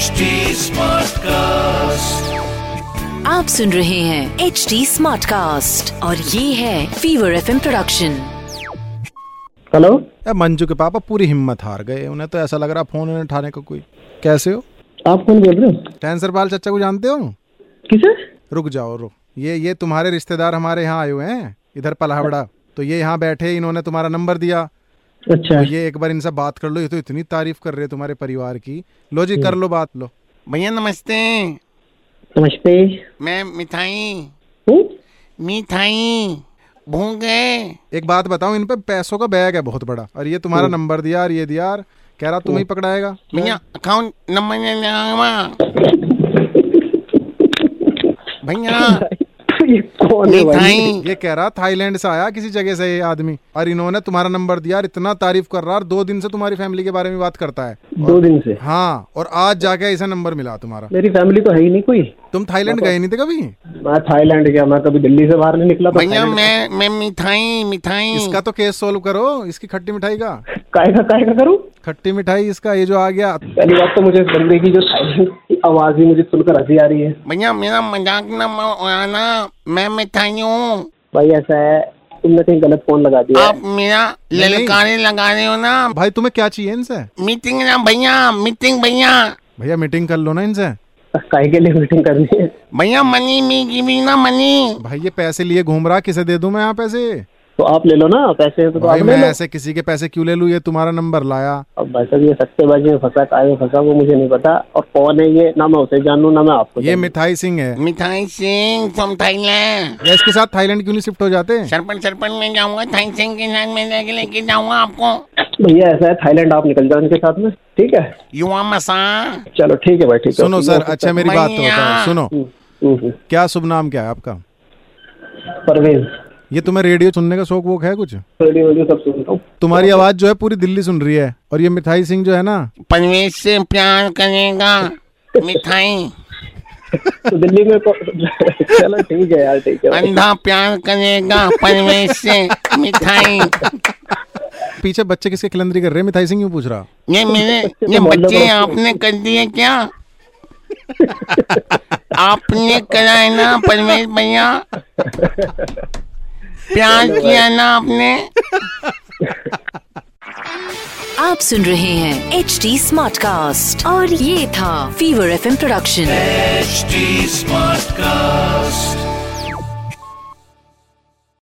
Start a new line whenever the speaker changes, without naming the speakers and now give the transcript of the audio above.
HD Smartcast.
आप सुन रहे हैं एच डी स्मार्ट कास्ट और ये है फीवर एफ़ प्रोडक्शन
हेलो
ए, मंजू के पापा पूरी हिम्मत हार गए। उन्हें तो ऐसा लग रहा फ़ोन उन्हें उठाने का कोई कैसे हो?
आप कौन बोल रहे हो?
कैंसर पाल चचा को जानते हो?
किसे?
रुक जाओ रुक। ये ये तुम्हारे रिश्तेदार हमारे यहाँ आए हुए हैं इधर पलावड़ा तो ये यहाँ बैठे इन्होंने तुम्हारा नंबर दिया।
अच्छा।
तो ये एक बार इनसे बात कर लो ये तो इतनी तारीफ़ कर रहे हैं तुम्हारे परिवार की। लो जी कर लो बात लो।
भैया नमस्ते।
नमस्ते।
मैं मिठाई।
हूँ?
मिठाई भूल गए।
एक बात बताओ इन पे पैसों का बैग है बहुत बड़ा और ये तुम्हारा नंबर दिया और ये दिया और कह रहा तुम ही पकड़ाएगा।
भैया अकाउंट नंबर भैया
ये कौन है भाई?
ये कह रहा थाईलैंड से आया किसी जगह से ये आदमी। और इन्होंने तुम्हारा नंबर दिया और इतना तारीफ़ कर रहा और दो दिन से तुम्हारी फैमिली के बारे में बात करता है।
दो दिन से?
हाँ और आज जाके ऐसा नंबर मिला तुम्हारा।
मेरी फैमिली तो है ही नहीं कोई।
तुम थाईलैंड गए नहीं थे कभी?
मैं थाईलैंड गया मैं कभी दिल्ली से बाहर नहीं निकला तो
भैया मैं मैं मिठाई मिठाई।
इसका तो केस सोल्व करो इसकी खट्टी मिठाई का।
काय का काय का करूँ?
खट्टी मिठाई इसका ये जो आ गया।
पहली बात तो मुझे बंदे की जो आवाज़ ही मुझे सुनकर हँसी आ रही है।
भैया मेरा मज़ाक न उड़ाना मैं मिठाई हूँ।
भाई ऐसा है तुमने कहीं गलत फ़ोन लगा दिया
आप मेरा ललकारे लगा रहे हो ना।
भाई तुम्हें क्या चाहिए इनसे?
मीटिंग ना भैया मीटिंग भैया।
भैया मीटिंग कर लो ना इनसे।
काय के लिए मीटिंग करनी है?
भैया मनी मी गिविंग ना मनी
भाई ये पैसे लिए घूम रहा किसे दे दूँ मैं यहाँ पैसे?
तो आप ले लो ना पैसे तो, तो
भाई
आप
मैं ऐसे किसी के पैसे क्यों ले लूँ? ये तुम्हारा नंबर लाया।
अब भाई साहब ये सट्टेबाजी में फंसा काय में फंसा वो मुझे नहीं पता। और कौन है ये? ना मैं उसे जानू ना मैं आपको
ये मिठाई सिंह है।
मिठाई सिंह फ्रॉम थाईलैंड।
या इसके साथ थाईलैंड क्यों नहीं शिफ्ट हो जाते?
सरपंच सरपंच में जाऊँगा थाई सिंह के साथ में लेके लेके जाऊँगा आपको।
भैया ऐसा है थाईलैंड आप निकल जाओ इनके साथ में ठीक है?
युवा मसा
चलो ठीक है भाई ठीक है।
सुनो सर अच्छा मेरी बात तो। सुनो।
हम्म, हम्म, हम्म।
क्या शुभ नाम क्या है आपका?
परवेज
ये तुम्हें रेडियो सुनने का शौक वोक है कुछ?
रेडियो वेडियो सब सुनता हूँ।
तुम्हारी आवाज़ जो है पूरी दिल्ली सुन रही है और ये मिठाई सिंह जो है ना?
परवेश से प्यार करेगा मिठाई।
तो दिल्ली में तो चलो ठीक है यार ठीक है।
अंधा प्यार करेगा परवेश से मिठाई।
पीछे बच्चे किसके खिलंदरी कर रहे हैं? मिठाई सिंह क्यों पूछ रहा?
ये मेरे ये बच्चे आपने कर दिए क्या? आपने करा है ना परवेश भैया? प्यार किया ना आपने।
आप सुन रहे हैं एच डी स्मार्ट कास्ट और ये था fever FM production
HD smart Smartcast.